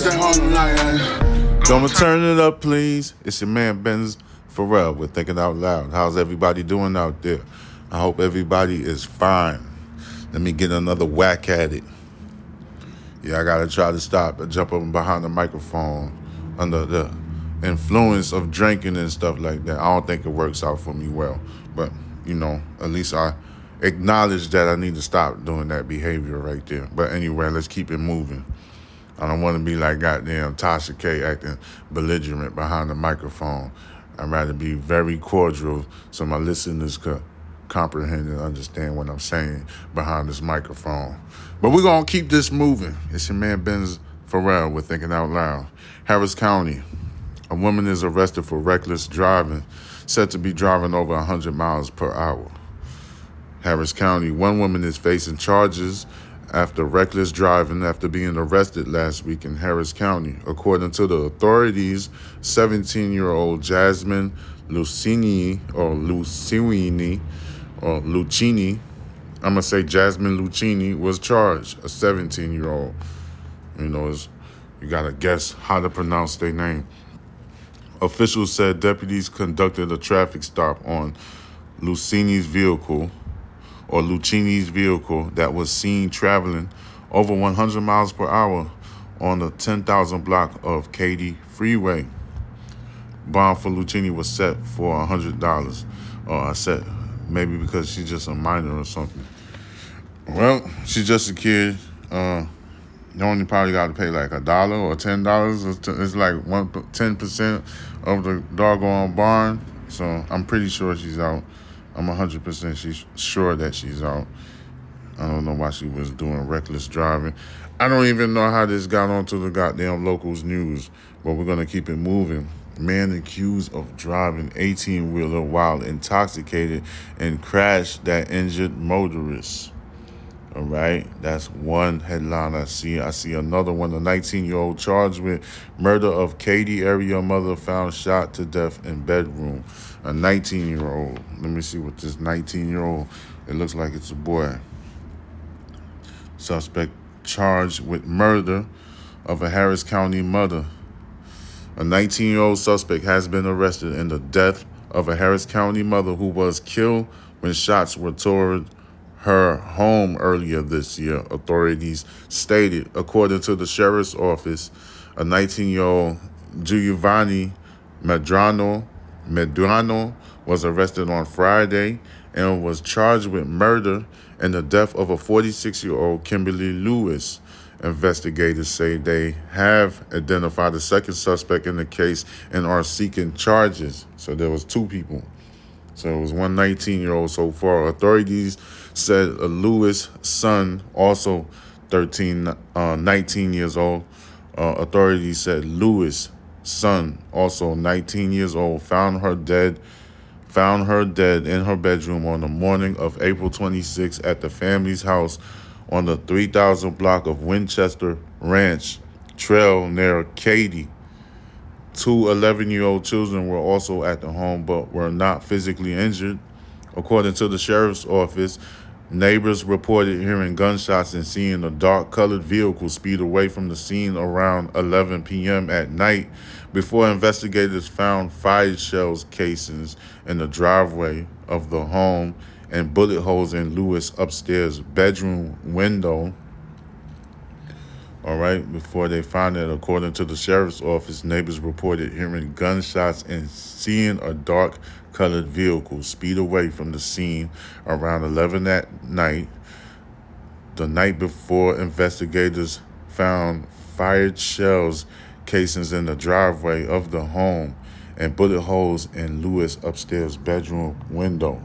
It's that. Don't turn it up, please. It's your man Benz Pharrell. We're thinking out loud. How's everybody doing out there? I hope everybody is fine. Let me get another whack at it. Yeah, I gotta try to stop uh, jumping behind the microphone under the influence of drinking and stuff like that. I don't think it works out for me well. But, you know, at least I acknowledge that I need to stop doing that behavior right there. But anyway, let's keep it moving. I don't want to be like goddamn Tasha K acting belligerent behind the microphone. I'd rather be very cordial so my listeners could comprehend and understand what I'm saying behind this microphone. But we're going to keep this moving. It's your man Benz Pharrell with Thinking Out Loud. Harris County. A woman is arrested for reckless driving, said to be driving over 100 miles per hour. Harris County. One woman is facing charges after reckless driving after being arrested last week in Harris County. According to the authorities, 17 year old Jasmine Lucini or Lucini or Lucini, I'm gonna say Jasmine Lucini was charged, a 17 year old. You know, you gotta guess how to pronounce their name. Officials said deputies conducted a traffic stop on Lucini's vehicle or Lucini's vehicle that was seen traveling over 100 miles per hour on the 10,000 block of Katy Freeway. Bond for Lucini was set for $100. Or uh, I said maybe because she's just a minor or something. Well, she's just a kid. Uh, you only probably got to pay like a dollar or ten dollars. It's like one ten percent of the doggone barn. So I'm pretty sure she's out. I'm 100% she's sure that she's out. I don't know why she was doing reckless driving. I don't even know how this got onto the goddamn locals news, but we're going to keep it moving. Man accused of driving 18 wheeler while intoxicated and crashed that injured motorist. All right, that's one headline I see. I see another one. A 19 year old charged with murder of Katy area mother found shot to death in bedroom. A 19 year old. Let me see what this 19 year old. It looks like it's a boy. Suspect charged with murder of a Harris County mother. A 19 year old suspect has been arrested in the death of a Harris County mother who was killed when shots were toward her home earlier this year, authorities stated. According to the sheriff's office, a 19 year old Giovanni Medrano, Medrano was arrested on Friday and was charged with murder and the death of a 46 year old Kimberly Lewis. Investigators say they have identified a second suspect in the case and are seeking charges. So there was two people. So it was one 19 year old so far. Authorities said a Lewis son, also 13, uh, 19 years old. Uh, authorities said Lewis son, also 19 years old, found her dead. Found her dead in her bedroom on the morning of April 26 at the family's house on the 3000 block of Winchester Ranch Trail near Katy. Two 11 year old children were also at the home but were not physically injured. According to the sheriff's office, neighbors reported hearing gunshots and seeing a dark colored vehicle speed away from the scene around 11 p.m. at night before investigators found fire shells casings in the driveway of the home and bullet holes in Lewis' upstairs bedroom window. All right, before they found it, according to the sheriff's office, neighbors reported hearing gunshots and seeing a dark colored vehicle speed away from the scene around 11 that night. The night before, investigators found fired shells casings in the driveway of the home and bullet holes in Lewis' upstairs bedroom window.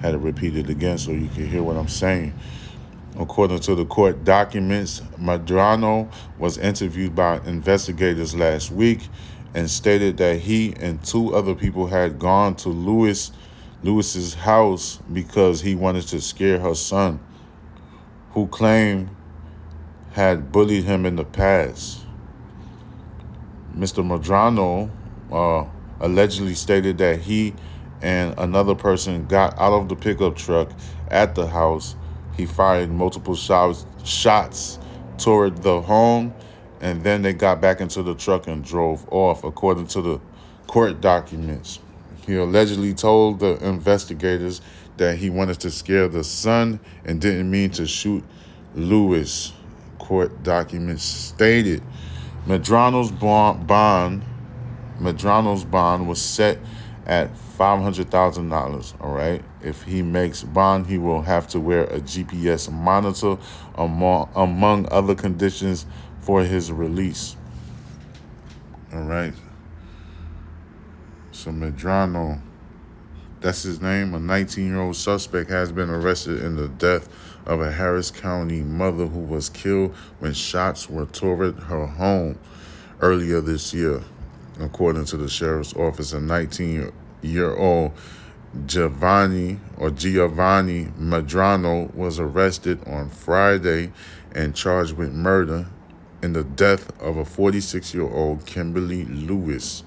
Had to repeat it again so you can hear what I'm saying. According to the court documents, Medrano was interviewed by investigators last week and stated that he and two other people had gone to Lewis Lewis's house because he wanted to scare her son, who claimed had bullied him in the past. Mr. Medrano uh, allegedly stated that he and another person got out of the pickup truck at the house he fired multiple shots, shots toward the home and then they got back into the truck and drove off, according to the court documents. He allegedly told the investigators that he wanted to scare the son and didn't mean to shoot Lewis. Court documents stated Medrano's bond, Medrano's bond was set at $500,000, all right? If he makes bond, he will have to wear a GPS monitor among, among other conditions for his release. All right. So Medrano, that's his name, a 19-year-old suspect has been arrested in the death of a Harris County mother who was killed when shots were toward her home earlier this year. According to the sheriff's office, a 19 year old Giovanni or Giovanni Medrano was arrested on Friday and charged with murder in the death of a 46 year old Kimberly Lewis.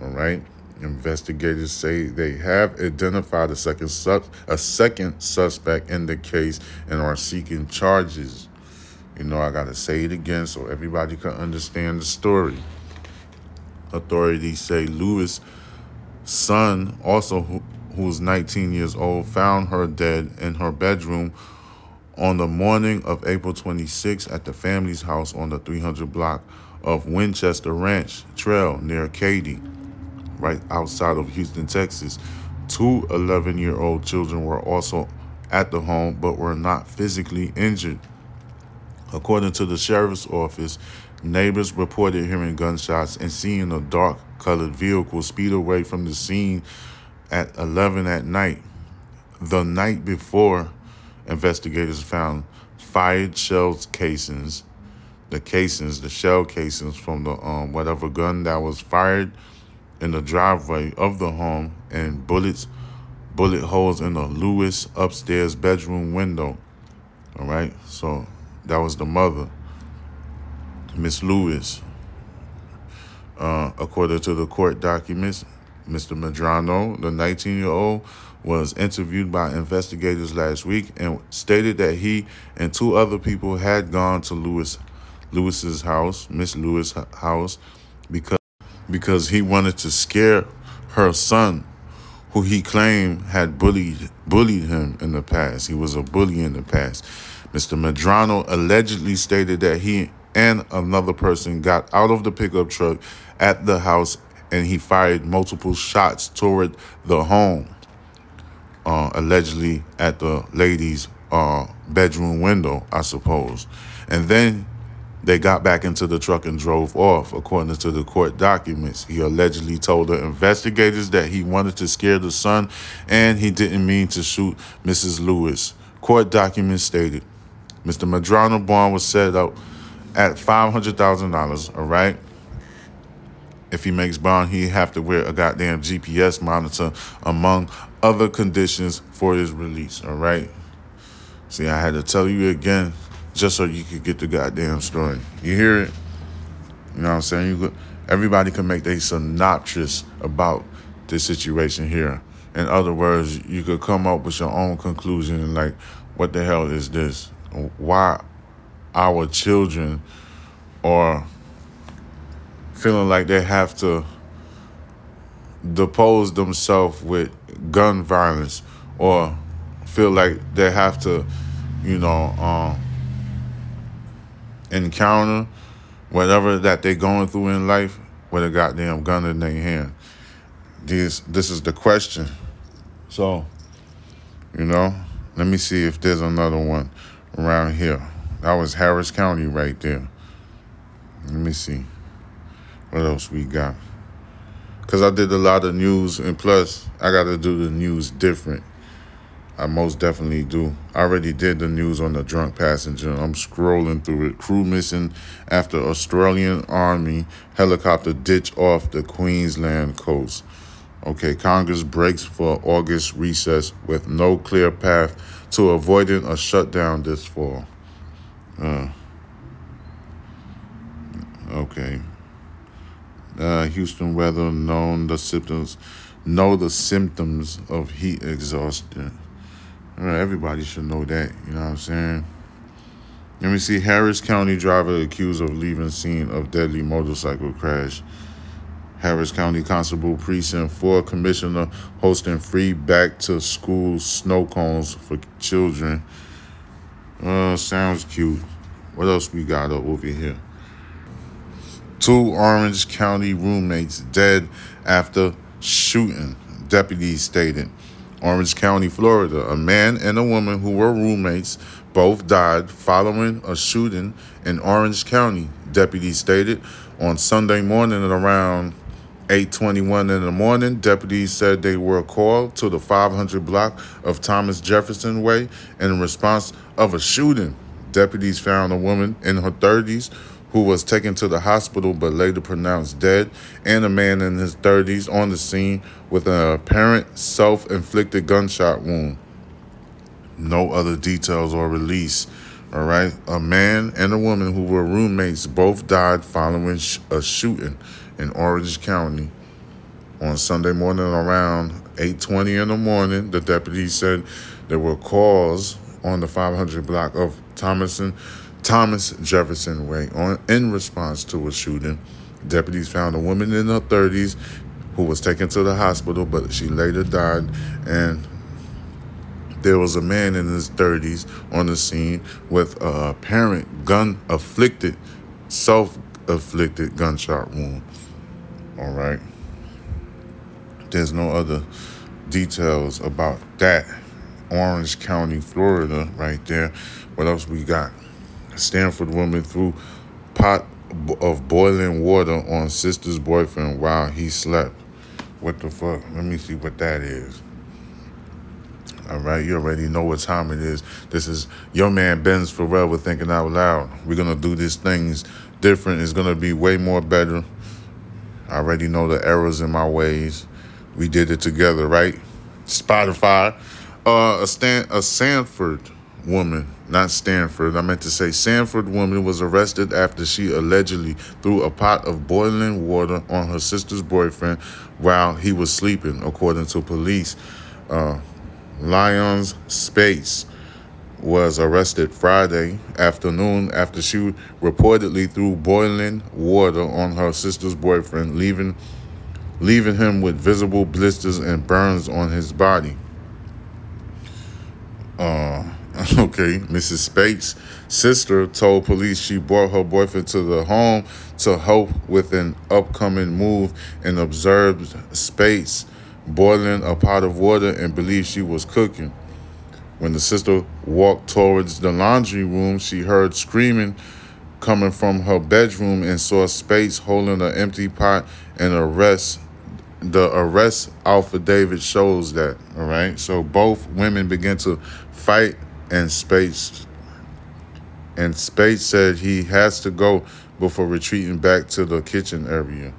All right. Investigators say they have identified a second su- a second suspect in the case and are seeking charges. You know, I got to say it again so everybody can understand the story. Authorities say Lewis' son, also who, who's 19 years old, found her dead in her bedroom on the morning of April 26 at the family's house on the 300 block of Winchester Ranch Trail near Katy right outside of Houston, Texas. Two 11 year old children were also at the home but were not physically injured. According to the sheriff's office, neighbors reported hearing gunshots and seeing a dark colored vehicle speed away from the scene at 11 at night. The night before, investigators found fired shell casings, the casings, the shell casings from the um, whatever gun that was fired in the driveway of the home and bullets, bullet holes in the Lewis upstairs bedroom window. All right, so that was the mother, Miss Lewis. Uh, according to the court documents, Mr. Medrano, the 19 year old, was interviewed by investigators last week and stated that he and two other people had gone to Lewis Lewis's house, Miss Lewis' house, because because he wanted to scare her son, who he claimed had bullied bullied him in the past. He was a bully in the past. Mr. Medrano allegedly stated that he and another person got out of the pickup truck at the house and he fired multiple shots toward the home, uh, allegedly at the lady's uh, bedroom window, I suppose. And then they got back into the truck and drove off, according to the court documents. He allegedly told the investigators that he wanted to scare the son and he didn't mean to shoot Mrs. Lewis. Court documents stated Mr. Medrano bond was set up at $500,000, all right? If he makes bond, he have to wear a goddamn GPS monitor, among other conditions for his release, all right? See, I had to tell you again just so you could get the goddamn story. You hear it? You know what I'm saying? You everybody can make a synopsis about this situation here. In other words, you could come up with your own conclusion like, what the hell is this? Why our children are feeling like they have to depose themselves with gun violence or feel like they have to, you know, um, encounter whatever that they're going through in life with a goddamn gun in their hand. This this is the question. So, you know, let me see if there's another one around here. That was Harris County right there. Let me see. What else we got? Cause I did a lot of news and plus I gotta do the news different. I most definitely do. I already did the news on the drunk passenger. I'm scrolling through it. Crew missing after Australian Army helicopter ditch off the Queensland coast. Okay, Congress breaks for August recess with no clear path to avoiding a shutdown this fall. Uh, okay. Uh, Houston weather known the symptoms know the symptoms of heat exhaustion. Everybody should know that, you know what I'm saying? Let me see. Harris County driver accused of leaving scene of deadly motorcycle crash. Harris County Constable Precinct 4 Commissioner hosting free back to school snow cones for children. Uh, sounds cute. What else we got over here? Two Orange County roommates dead after shooting, deputies stated. Orange County, Florida. A man and a woman who were roommates both died following a shooting in Orange County, deputies stated. On Sunday morning at around 8:21 in the morning, deputies said they were called to the 500 block of Thomas Jefferson Way in response of a shooting. Deputies found a woman in her 30s who was taken to the hospital but later pronounced dead, and a man in his 30s on the scene with an apparent self inflicted gunshot wound. No other details are released. All right. A man and a woman who were roommates both died following a shooting in Orange County on Sunday morning around 8:20 in the morning. The deputies said there were calls on the 500 block of Thomason Thomas Jefferson Way. On, in response to a shooting, deputies found a woman in her 30s who was taken to the hospital, but she later died. And there was a man in his 30s on the scene with a apparent gun afflicted, self afflicted gunshot wound. All right. There's no other details about that. Orange County, Florida, right there. What else we got? Stanford woman threw pot of boiling water on sister's boyfriend while he slept. What the fuck? Let me see what that is. All right, you already know what time it is. This is your man Ben's Forever thinking out loud. We're gonna do these things different. It's gonna be way more better. I already know the errors in my ways. We did it together, right? Spotify. Uh, a Stan, a Sanford woman, not Stanford, I meant to say Sanford woman was arrested after she allegedly threw a pot of boiling water on her sister's boyfriend while he was sleeping, according to police. Uh, Lyons Spates was arrested Friday afternoon after she reportedly threw boiling water on her sister's boyfriend, leaving leaving him with visible blisters and burns on his body. Uh, Okay, Mrs. Spates' sister told police she brought her boyfriend to the home to help with an upcoming move and observed Spates boiling a pot of water and believed she was cooking. When the sister walked towards the laundry room, she heard screaming coming from her bedroom and saw Spates holding an empty pot and arrest the arrest affidavit shows that all right so both women began to fight and Spates and Spates said he has to go before retreating back to the kitchen area.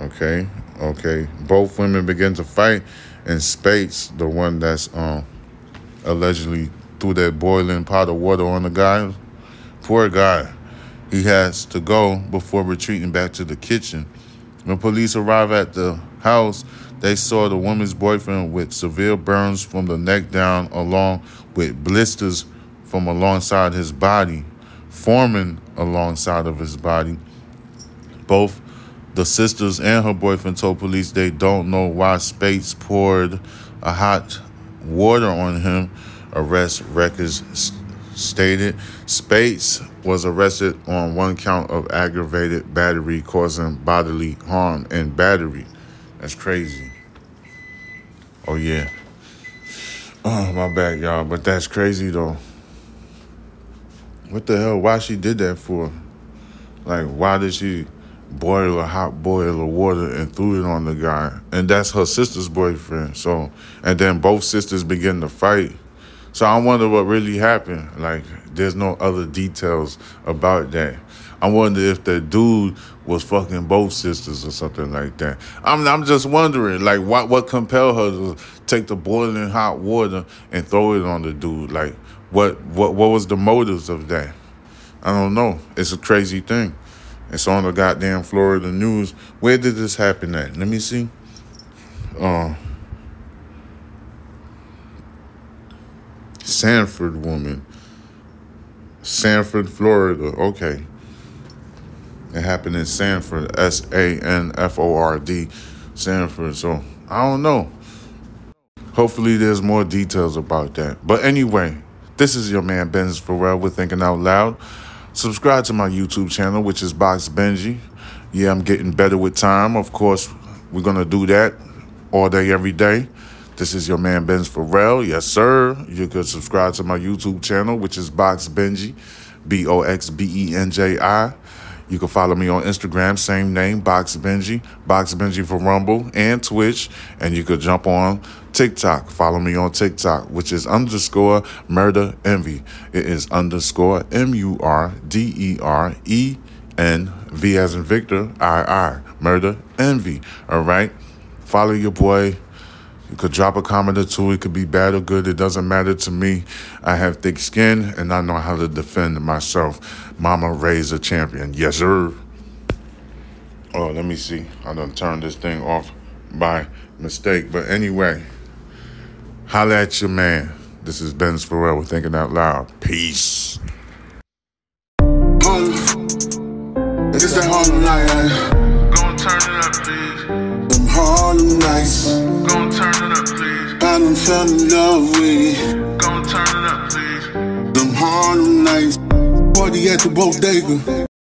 Okay, okay. Both women begin to fight, and Spates, the one that's um allegedly threw that boiling pot of water on the guy, poor guy. He has to go before retreating back to the kitchen. When police arrive at the house, they saw the woman's boyfriend with severe burns from the neck down, along with blisters from alongside his body, forming alongside of his body. Both the sisters and her boyfriend told police they don't know why Spates poured a hot water on him. Arrest records stated Spates was arrested on one count of aggravated battery causing bodily harm and battery. That's crazy. Oh yeah. Oh my bad, y'all. But that's crazy though. What the hell? Why she did that for? Like, why did she boil a hot boil of water and threw it on the guy? And that's her sister's boyfriend. So, and then both sisters begin to fight. So I wonder what really happened. Like, there's no other details about that. I wonder if the dude was fucking both sisters or something like that. I'm I'm just wondering, like, what what compelled her to take the boiling hot water and throw it on the dude? Like, what what what was the motives of that? I don't know. It's a crazy thing. It's on the goddamn Florida news. Where did this happen at? Let me see. Uh, Sanford woman Sanford, Florida. Okay. It happened in Sanford, S A N F O R D, Sanford. So I don't know. Hopefully, there's more details about that. But anyway, this is your man Benz Pharrell with Thinking Out Loud. Subscribe to my YouTube channel, which is Box Benji. Yeah, I'm getting better with time. Of course, we're gonna do that all day, every day. This is your man Benz Pharrell. Yes, sir. You could subscribe to my YouTube channel, which is Box Benji, B O X B E N J I. You can follow me on Instagram, same name, Box Benji, Box Benji for Rumble and Twitch. And you could jump on TikTok. Follow me on TikTok, which is underscore murder envy. It is underscore M U R D E R E N V as in Victor, I I. Murder envy. All right. Follow your boy. You could drop a comment or two. It could be bad or good. It doesn't matter to me. I have thick skin and I know how to defend myself. Mama raised a champion. Yes, sir. Oh, let me see. I done turned this thing off by mistake. But anyway, holla at your man. This is Ben's Pharrell with Thinking Out Loud. Peace. Harlem. It's that Harlem night. Gon' turn it up, please. Them nights. Gon' turn it up, please. I done fell in love with Gon' turn it up, please. them Harlem nights. Party at the bodega.